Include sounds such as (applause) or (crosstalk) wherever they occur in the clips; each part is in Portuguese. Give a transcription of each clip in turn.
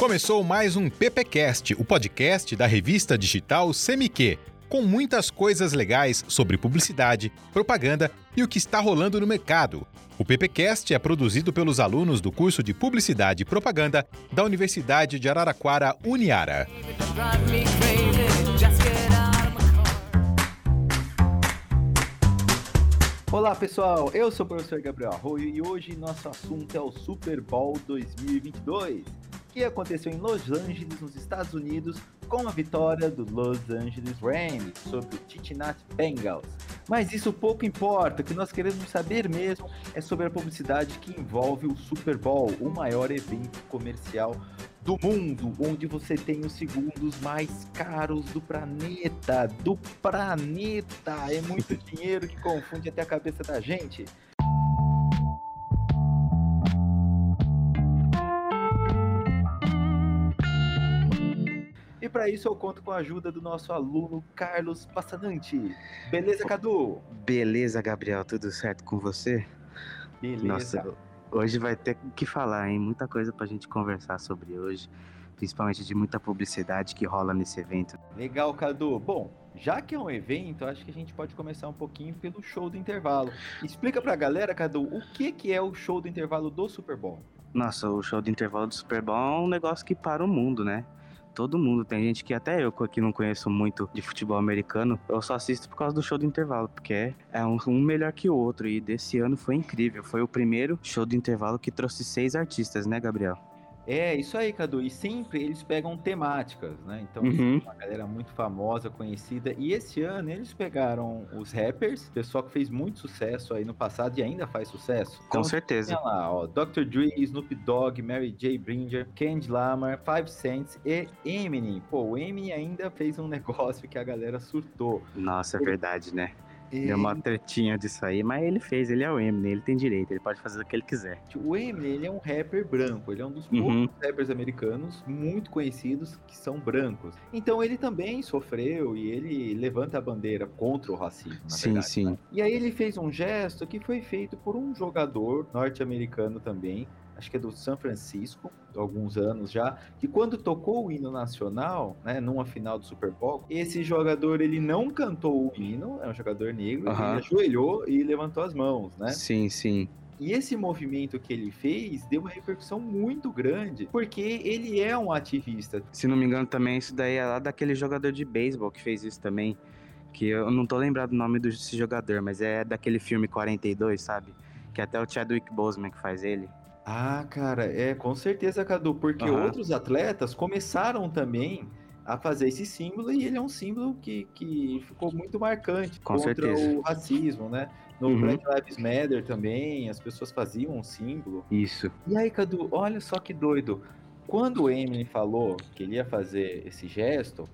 Começou mais um PPcast, o podcast da revista digital Semiquê, com muitas coisas legais sobre publicidade, propaganda e o que está rolando no mercado. O PPcast é produzido pelos alunos do curso de Publicidade e Propaganda da Universidade de Araraquara, Uniara. Olá pessoal, eu sou o professor Gabriel Arroio e hoje nosso assunto é o Super Bowl 2022, que aconteceu em Los Angeles, nos Estados Unidos, com a vitória do Los Angeles Rams sobre o Cincinnati Bengals. Mas isso pouco importa, o que nós queremos saber mesmo é sobre a publicidade que envolve o Super Bowl, o maior evento comercial do mundo, onde você tem os segundos mais caros do planeta, do planeta. É muito (laughs) dinheiro que confunde até a cabeça da gente. Para isso eu conto com a ajuda do nosso aluno Carlos Passanante. Beleza, Cadu? Beleza, Gabriel, tudo certo com você? Beleza. Nossa, hoje vai ter o que falar, hein? Muita coisa pra gente conversar sobre hoje, principalmente de muita publicidade que rola nesse evento. Legal, Cadu. Bom, já que é um evento, acho que a gente pode começar um pouquinho pelo show do intervalo. Explica pra galera, Cadu, o que, que é o show do intervalo do Super Bowl? Nossa, o show de intervalo do Super Bowl é um negócio que para o mundo, né? Todo mundo, tem gente que até eu que não conheço muito de futebol americano, eu só assisto por causa do show do intervalo, porque é um, um melhor que o outro. E desse ano foi incrível. Foi o primeiro show do intervalo que trouxe seis artistas, né, Gabriel? É, isso aí, Cadu. E sempre eles pegam temáticas, né? Então, Uhum. uma galera muito famosa, conhecida. E esse ano eles pegaram os rappers, pessoal que fez muito sucesso aí no passado e ainda faz sucesso. Com Então, certeza. Tinha lá, ó, Dr. Dre, Snoop Dogg, Mary J. Blinger, Candy Lamar, Five Cents e Eminem. Pô, o Eminem ainda fez um (laughs) negócio que a galera surtou. Nossa, é verdade, né? E Deu uma tretinha disso aí, mas ele fez, ele é o Eminem, ele tem direito, ele pode fazer o que ele quiser. O Eminem, ele é um rapper branco, ele é um dos Uhum. poucos rappers americanos muito conhecidos que são brancos. Então ele também sofreu e ele levanta a bandeira contra o racismo, sim, verdade. sim. E aí ele fez um gesto que foi feito por um jogador norte-americano também, acho que é do São Francisco, há alguns anos já, que quando tocou o hino nacional, né, numa final do Super Bowl, esse jogador ele não cantou o hino, é um jogador negro, ele ajoelhou e levantou as mãos, né? Sim, sim. E esse movimento que ele fez deu uma repercussão muito grande, porque ele é um ativista. Se não me engano, também isso daí é lá daquele jogador de beisebol que fez isso também. Que eu não tô lembrado o nome desse jogador, mas é daquele filme 42, sabe? Que até o Chadwick Boseman que faz ele. Ah, cara, é com certeza, Cadu, porque Aham. outros atletas começaram também a fazer esse símbolo e ele é um símbolo que, que ficou muito marcante Com contra certeza. o racismo, né? No Uhum. Black Lives Matter também, as pessoas faziam um símbolo. Isso. E aí, Cadu, olha só que doido. Quando o Eminem falou que ele ia fazer esse gesto,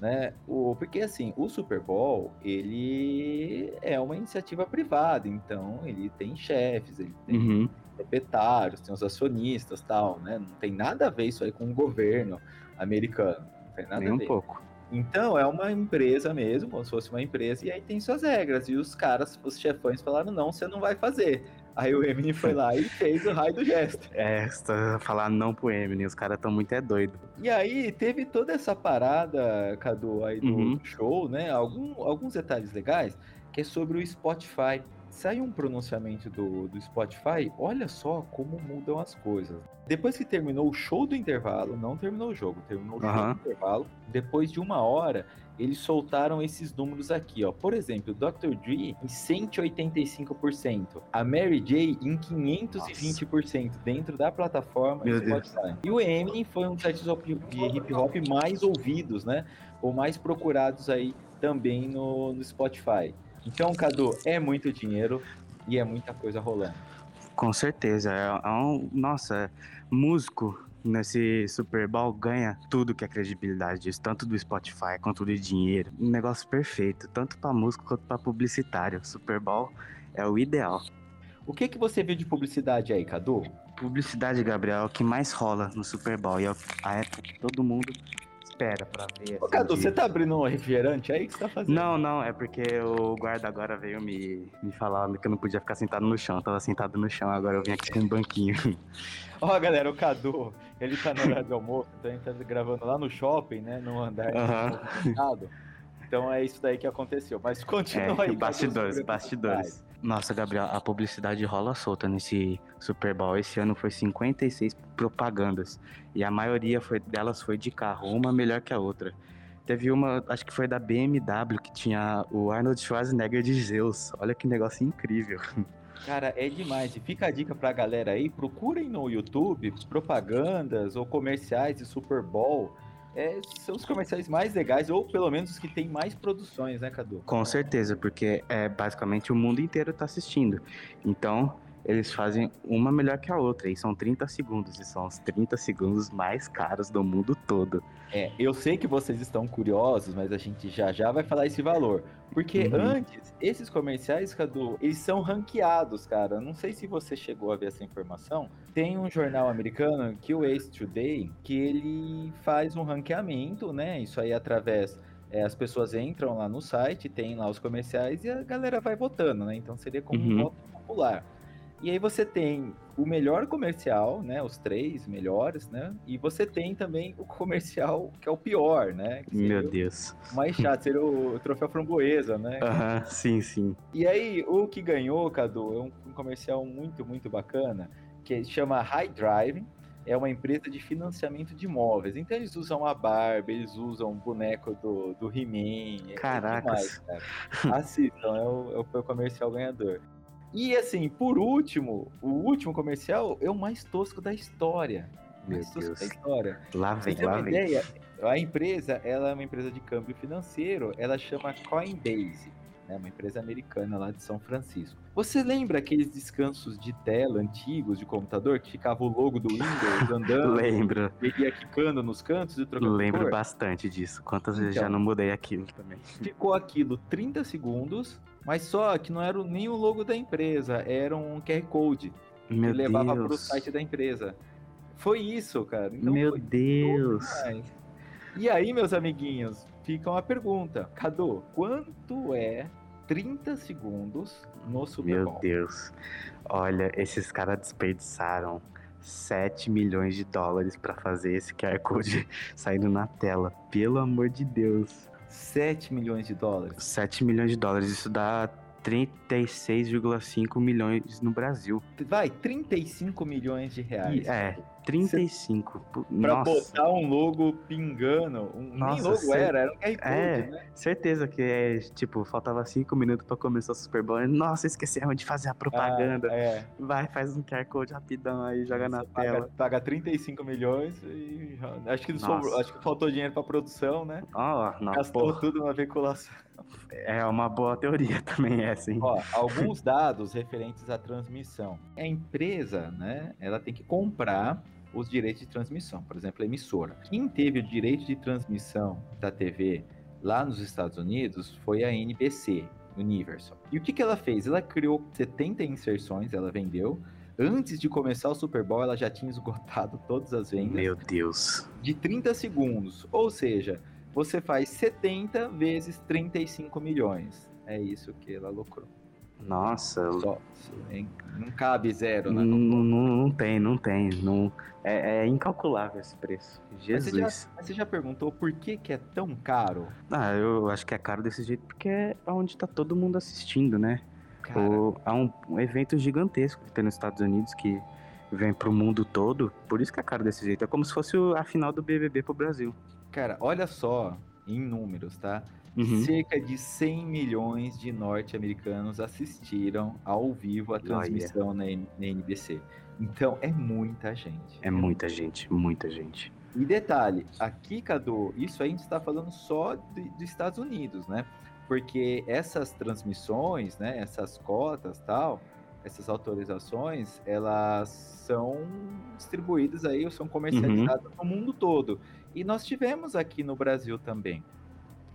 né? O, porque assim, o Super Bowl, ele é uma iniciativa privada, então ele tem chefes, ele tem Uhum. Proprietários, tem os acionistas tal, né? Não tem nada a ver isso aí com o governo americano. Não tem nada Nem a um ver. pouco. Então é uma empresa mesmo, como se fosse uma empresa, e aí tem suas regras. E os caras, os chefões falaram, não, você não vai fazer. Aí o Eminem foi lá e fez o raio do gesto. (laughs) É, falando não pro Eminem, os caras tão muito é doido. E aí teve toda essa parada, Cadu, aí do Uhum. show, né? Algum, alguns detalhes legais, que é sobre o Spotify. Saiu um pronunciamento do, do Spotify, olha só como mudam as coisas. Depois que terminou o show do intervalo, não terminou o jogo, terminou o show do intervalo, depois de uma hora, eles soltaram esses números aqui, ó. Por exemplo, o Dr. Dre em 185%, a Mary J em 520% dentro da plataforma Meu Deus. Spotify. E o Eminem foi um dos artistas de hip hop mais ouvidos, né? Ou mais procurados aí também no, no Spotify. Então, Cadu, é muito dinheiro e é muita coisa rolando. Com certeza. É, é um, nossa, músico nesse Super Bowl ganha tudo que é credibilidade disso, tanto do Spotify quanto do dinheiro. Um negócio perfeito, tanto pra músico quanto pra publicitário. Super Bowl é o ideal. O que que você viu de publicidade aí, Cadu? Publicidade, Gabriel, é o que mais rola no Super Bowl. E é a época que todo mundo espera pra ver. Ô, assim, Cadu, você tá abrindo um refrigerante aí? O que você tá fazendo? Não, não, é porque o guarda agora veio me, me falar que eu não podia ficar sentado no chão. Eu tava sentado no chão, agora eu vim aqui com um banquinho. (laughs) Ó, galera, o Cadu, ele tá no horário do almoço, então ele tá gravando lá no shopping, né? No andar Aham. Então é isso daí que aconteceu. Mas (laughs) continua aí. É, Cadu, bastidores, bastidores. Nossa, Gabriel, a publicidade rola solta nesse Super Bowl. Esse ano foi 56 propagandas. E a maioria foi, delas foi de carro, uma melhor que a outra. Teve uma, acho que foi da BMW, que tinha o Arnold Schwarzenegger de Zeus. Olha que negócio incrível. (laughs) Cara, é demais. E fica a dica pra galera aí, procurem no YouTube propagandas ou comerciais de Super Bowl. É, são os comerciais mais legais, ou pelo menos os que tem mais produções, né, Cadu? Com certeza, porque é basicamente o mundo inteiro tá assistindo. Então, eles fazem uma melhor que a outra. E são 30 segundos. E são os 30 segundos mais caros do mundo todo. É, eu sei que vocês estão curiosos, mas a gente já já vai falar esse valor. Porque Uhum. antes, esses comerciais, Cadu, eles são ranqueados, cara. Não sei se você chegou a ver essa informação. Tem um jornal americano, que o Ace Today, que ele faz um ranqueamento, né? Isso aí através. é, as pessoas entram lá no site, tem lá os comerciais e a galera vai votando, né? Então seria como um Uhum. voto popular. E aí você tem o melhor comercial, né? Os três melhores, né? E você tem também o comercial que é o pior, né? Meu Deus. O mais chato, seria o troféu framboesa, né? (laughs) Aham, sim, sim. E aí, o que ganhou, Cadu, é um, um comercial muito, muito bacana, que chama High Drive. É uma empresa de financiamento de imóveis. Então eles usam a Barbie, eles usam o boneco do, do He-Man. é Caracas. demais, cara. Assistam, é o, é o- o comercial ganhador. E assim, por último, o último comercial é o mais tosco da história. Meu mais tosco da história. Lá vem, lá uma vem. ideia, a empresa, ela é uma empresa de câmbio financeiro, ela chama Coinbase, né, uma empresa americana lá de São Francisco. Você lembra aqueles descansos de tela antigos de computador que ficava o logo do Windows andando, (laughs) Lembro, ele ia quicando nos cantos e trocando lembro cor? bastante disso. Quantas vezes Então. já não mudei aquilo também. Ficou aquilo 30 segundos, mas só que não era nem o logo da empresa, era um QR Code Meu que levava Deus. pro site da empresa. Foi isso, cara. Então Meu Deus. E aí, meus amiguinhos, fica uma pergunta. Cadu, quanto é 30 segundos no Super Meu Bowl? Deus. Olha, esses caras desperdiçaram 7 milhões de dólares pra fazer esse QR Code (laughs) saindo na tela. Pelo amor de Deus. 7 milhões de dólares. 7 milhões de dólares, isso dá 36,5 milhões no Brasil. Vai, 35 milhões de reais. E, é, 35. Pu- Pra botar um logo pingando. Um, nem Nossa, logo cê- era, era um QR Code, É. né? certeza que é, tipo, faltava 5 minutos pra começar o Super Bowl. Nossa, esquecemos de fazer a propaganda. Ah, é. Vai, faz um QR Code rapidão aí, joga na Você paga, tela. paga 35 milhões e acho que, sobrou- acho que faltou dinheiro pra produção, né? Não, Gastou porra, tudo na veiculação. É uma boa teoria (laughs) também essa, hein? Ó, alguns dados referentes à transmissão. A empresa, né, ela tem que comprar os direitos de transmissão, por exemplo, a emissora. Quem teve o direito de transmissão da TV lá nos Estados Unidos foi a NBC, Universal. E o que, que ela fez? Ela criou 70 inserções, ela vendeu. Antes de começar o Super Bowl, ela já tinha esgotado todas as vendas Meu Deus. de 30 segundos. Ou seja, você faz 70 vezes 35 milhões. É isso que ela lucrou. Nossa, Só, não cabe zero, né? não, não, não tem, não tem. Não, é, é incalculável esse preço. Mas você, já, Jesus. mas você já perguntou por que, que é tão caro? Ah, eu acho que é caro desse jeito porque é onde tá todo mundo assistindo, né? Cara, O, é um, um evento gigantesco que tem nos Estados Unidos que vem pro mundo todo. Por isso que é caro desse jeito. É como se fosse o- a final do BBB pro Brasil. Cara, olha só em números, tá? Uhum. Cerca de 100 milhões de norte-americanos assistiram ao vivo a transmissão na, N- na NBC. Então é muita gente. É muita gente, muita gente. E detalhe, aqui, Cadu, isso a gente está falando só de- dos Estados Unidos, né? Porque essas transmissões, né, essas cotas tal, essas autorizações, elas são distribuídas aí, ou são comercializadas no mundo todo. E nós tivemos aqui no Brasil também.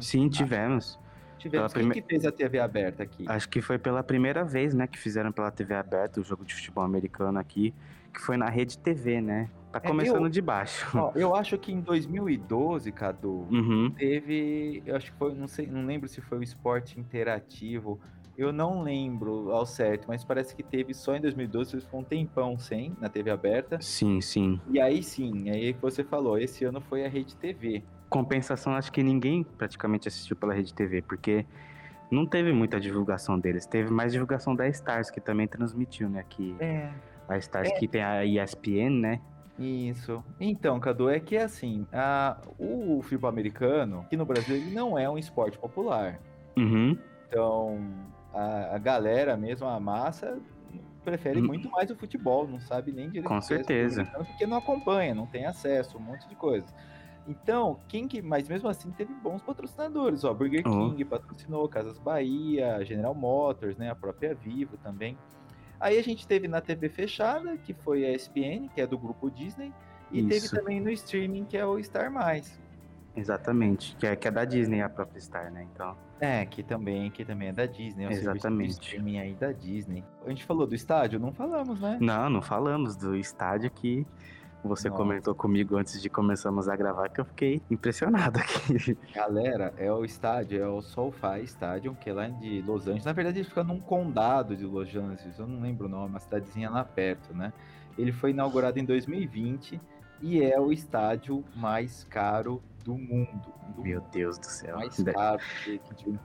Sim, tivemos. Tivemos quem prime- que fez a TV aberta aqui? Acho que foi pela primeira vez, né, que fizeram pela TV aberta o jogo de futebol americano aqui, que foi na Rede TV, né? Tá É, começando eu- de baixo. Ó, eu acho que em 2012, Cadu, Uhum. teve, eu acho que foi, não sei, não lembro se foi o esporte interativo. Eu não lembro ao certo, mas parece que teve só em 2012, ficou um tempão sem na TV aberta. Sim, sim. E aí sim, aí que você falou, esse ano foi a Rede TV. Compensação, acho que ninguém praticamente assistiu pela Rede TV, porque não teve muita divulgação deles. Teve mais divulgação da Stars, que também transmitiu, né? Que É, a Stars que tem a ESPN, né? Isso. Então, Cadu, é que assim, a, o futebol americano, aqui no Brasil, ele não é um esporte popular. Uhum. Então, a, a galera mesmo, a massa, prefere Hum. muito mais o futebol, não sabe nem direito Com certeza. Porque não acompanha, não tem acesso, um monte de coisa. Então, quem que. Mas mesmo assim teve bons patrocinadores, ó. Burger Uhum. King patrocinou, Casas Bahia, General Motors, né? A própria Vivo também. Aí a gente teve na TV fechada, que foi a ESPN, que é do grupo Disney, e teve Isso. também no streaming, que é o Star Mais. Exatamente. Que é, que é da Disney, a própria Star, né? Então. É, que também, que também é da Disney, é um Exatamente. streaming aí da Disney. A gente falou do estádio? Não falamos, né? Não, não falamos do estádio que você Nossa. comentou comigo antes de começarmos a gravar, que eu fiquei impressionado (laughs) aqui. Galera, é o estádio, é o SoFi Stadium, que é lá de Los Angeles. Na verdade, ele fica num condado de Los Angeles, eu não lembro o nome, uma cidadezinha lá perto, né? Ele foi inaugurado em 2020 e é o estádio mais caro do mundo. Do Meu Deus do céu. mais caro que, de um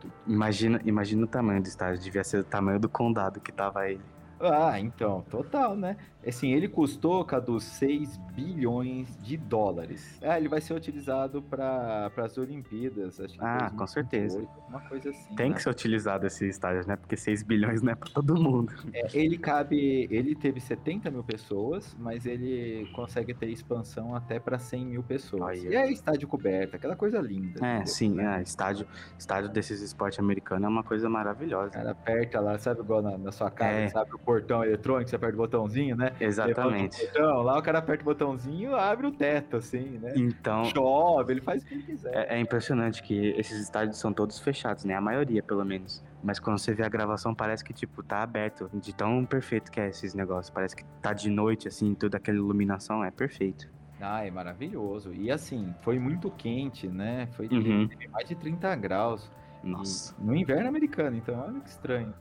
tudo. Imagina, imagina o tamanho do estádio, devia ser o tamanho do condado que tava ele. Ah, então, total, né? Assim, ele custou, Cadu, 6 bilhões de dólares. Ah, ele vai ser utilizado para as Olimpíadas, acho que Ah, com certeza. 2028, Uma coisa assim. Tem né? que ser utilizado esse estádio, né? Porque 6 bilhões não é pra todo mundo. É, ele cabe. Ele teve 70 mil pessoas, mas ele consegue ter expansão até para 100 mil pessoas. Olha. E é estádio coberto, aquela coisa linda. É, entendeu? sim, é, estádio, estádio desses esportes americanos é uma coisa maravilhosa. cara aperta lá, sabe igual na, na sua casa, É. sabe o portão eletrônico, você aperta o botãozinho, né? Exatamente. o botão, lá o cara aperta o botãozinho abre o teto, assim, né? Então, Chove, ele faz o que ele quiser. é, é impressionante que esses estádios são todos fechados, né? A maioria, pelo menos. Mas quando você vê a gravação, parece que, tipo, tá aberto. De tão perfeito que é esses negócios. Parece que tá de noite, assim, toda aquela iluminação. É perfeito. Ah, é maravilhoso. E assim, foi muito quente, né? Foi Uhum. mais de 30 graus. E Nossa. no inverno americano, então olha que estranho.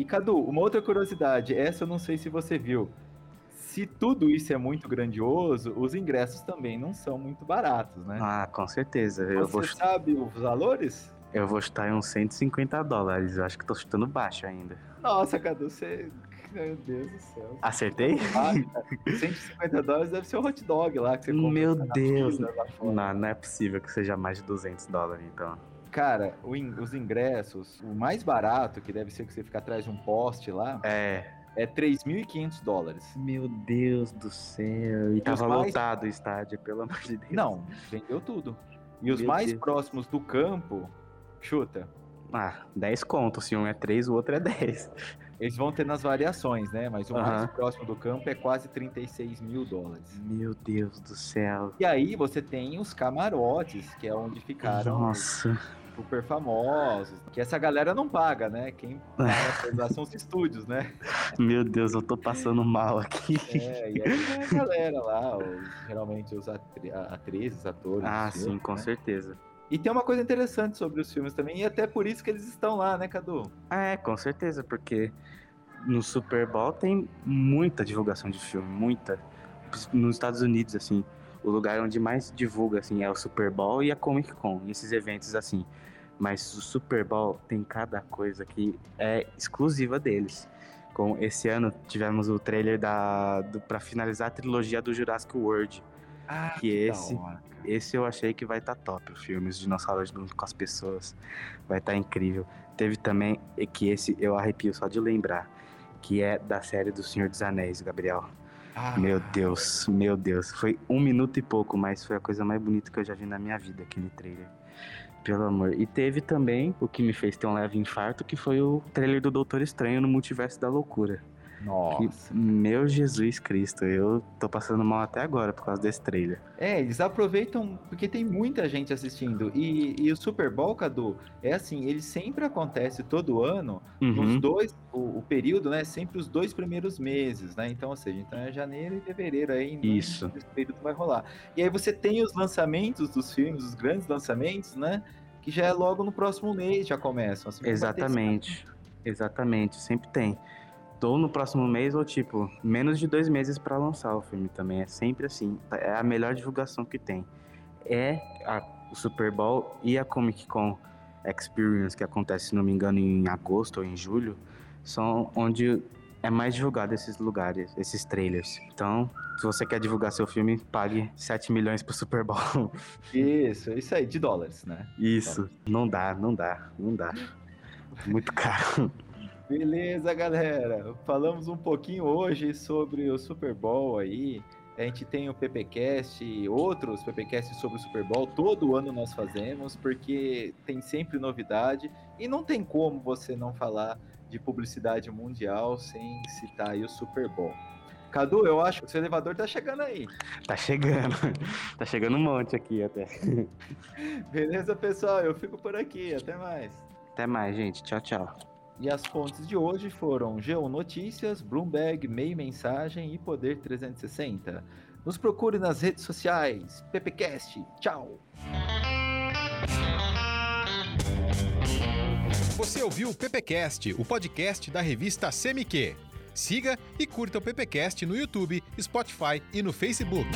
E Cadu, uma outra curiosidade, essa eu não sei se você viu. Se tudo isso é muito grandioso, os ingressos também não são muito baratos, né? Ah, com certeza. Eu você vou, chu- sabe os valores? eu vou chutar em uns 150 dólares. Eu acho que tô chutando baixo ainda. Nossa, Cadu, você. Meu Deus do céu. Acertei? Ah, cara, 150 dólares deve ser o hot dog lá que você compra. Meu Deus. Não, não é possível que seja mais de 200 dólares, então. Cara, o in- os ingressos, o mais barato, que deve ser que você fica atrás de um poste lá, É. é 3.500 dólares. Meu Deus do céu. E tava mais- lotado o estádio, pelo amor de Deus. Não, vendeu tudo. E os Meu mais Deus. próximos do campo, chuta, Ah, 10 contos. Se um é 3, o outro é 10. Eles vão ter nas variações, né? Mas o mais Aham. próximo do campo é quase 36 mil dólares. Meu Deus do céu. E aí você tem os camarotes, que é onde ficaram os Nossa. super famosos. Que essa galera não paga, né? Quem paga (laughs) são os estúdios, né? Meu Deus, eu tô passando mal aqui. É, e aí tem a galera lá, os- geralmente os atri- atrizes, atores. Ah, sim, com né? certeza. E tem uma coisa interessante sobre os filmes também, e até por isso que eles estão lá, né, Cadu? É, com certeza, porque no Super Bowl tem muita divulgação de filme, muita. Nos Estados Unidos, assim, o lugar onde mais divulga, assim, é o Super Bowl e a Comic Con, esses eventos, assim. Mas o Super Bowl tem cada coisa que é exclusiva deles. Com esse ano tivemos o trailer da, do, pra finalizar a trilogia do Jurassic World. Ah, Que esse- da hora. Esse eu achei que vai estar top, o filme, os dinossauros junto com as pessoas. Vai estar incrível. Teve também, e que esse eu arrepio só de lembrar, que é da série do Senhor dos Anéis, Gabriel. Ah, Meu Deus, meu Deus. Foi um minuto e pouco, mas foi a coisa mais bonita que eu já vi na minha vida, aquele trailer. Pelo amor. E teve também o que me fez ter um leve infarto, que foi o trailer do Doutor Estranho no Multiverso da Loucura. Nossa. Meu Jesus Cristo, eu tô passando mal até agora por causa desse trailer. É, eles aproveitam porque tem muita gente assistindo. E, e o Super Bowl, Cadu, é assim, ele sempre acontece todo ano, Uhum. nos dois, o, o período, né? Sempre os dois primeiros meses, né? Então, ou seja, então é janeiro e fevereiro aí. no- Isso. Esse período vai rolar. E aí você tem os lançamentos dos filmes, os grandes lançamentos, né? Que já é logo no próximo mês, já começam. assim, Exatamente. Exatamente, sempre tem. Ou no próximo mês, ou tipo, menos de dois meses pra lançar o filme também. É sempre assim. É a melhor divulgação que tem. É a- o Super Bowl e a Comic Con Experience, que acontece, se não me engano, em agosto ou em julho, são onde é mais divulgado esses lugares, esses trailers. Então, se você quer divulgar seu filme, pague 7 milhões pro Super Bowl. (laughs) Isso, isso aí, de dólares, né? Isso. Não dá, não dá, não dá. Muito caro. Beleza, galera. Falamos um pouquinho hoje sobre o Super Bowl aí. A gente tem o PPcast, outros PPcasts sobre o Super Bowl. Todo ano nós fazemos, porque tem sempre novidade. E não tem como você não falar de publicidade mundial sem citar aí o Super Bowl. Cadu, eu acho que o seu elevador tá chegando aí. Tá chegando. (laughs) Tá chegando um monte aqui até. (laughs) Beleza, pessoal? Eu fico por aqui. Até mais. Até mais, gente. Tchau, tchau. E as fontes de hoje foram G1 Notícias, Bloomberg, Meio Mensagem e Poder 360. Nos procure nas redes sociais. PPcast. Tchau. Você ouviu o PPcast, o podcast da revista CMQ. Siga e curta o PPcast no YouTube, Spotify e no Facebook.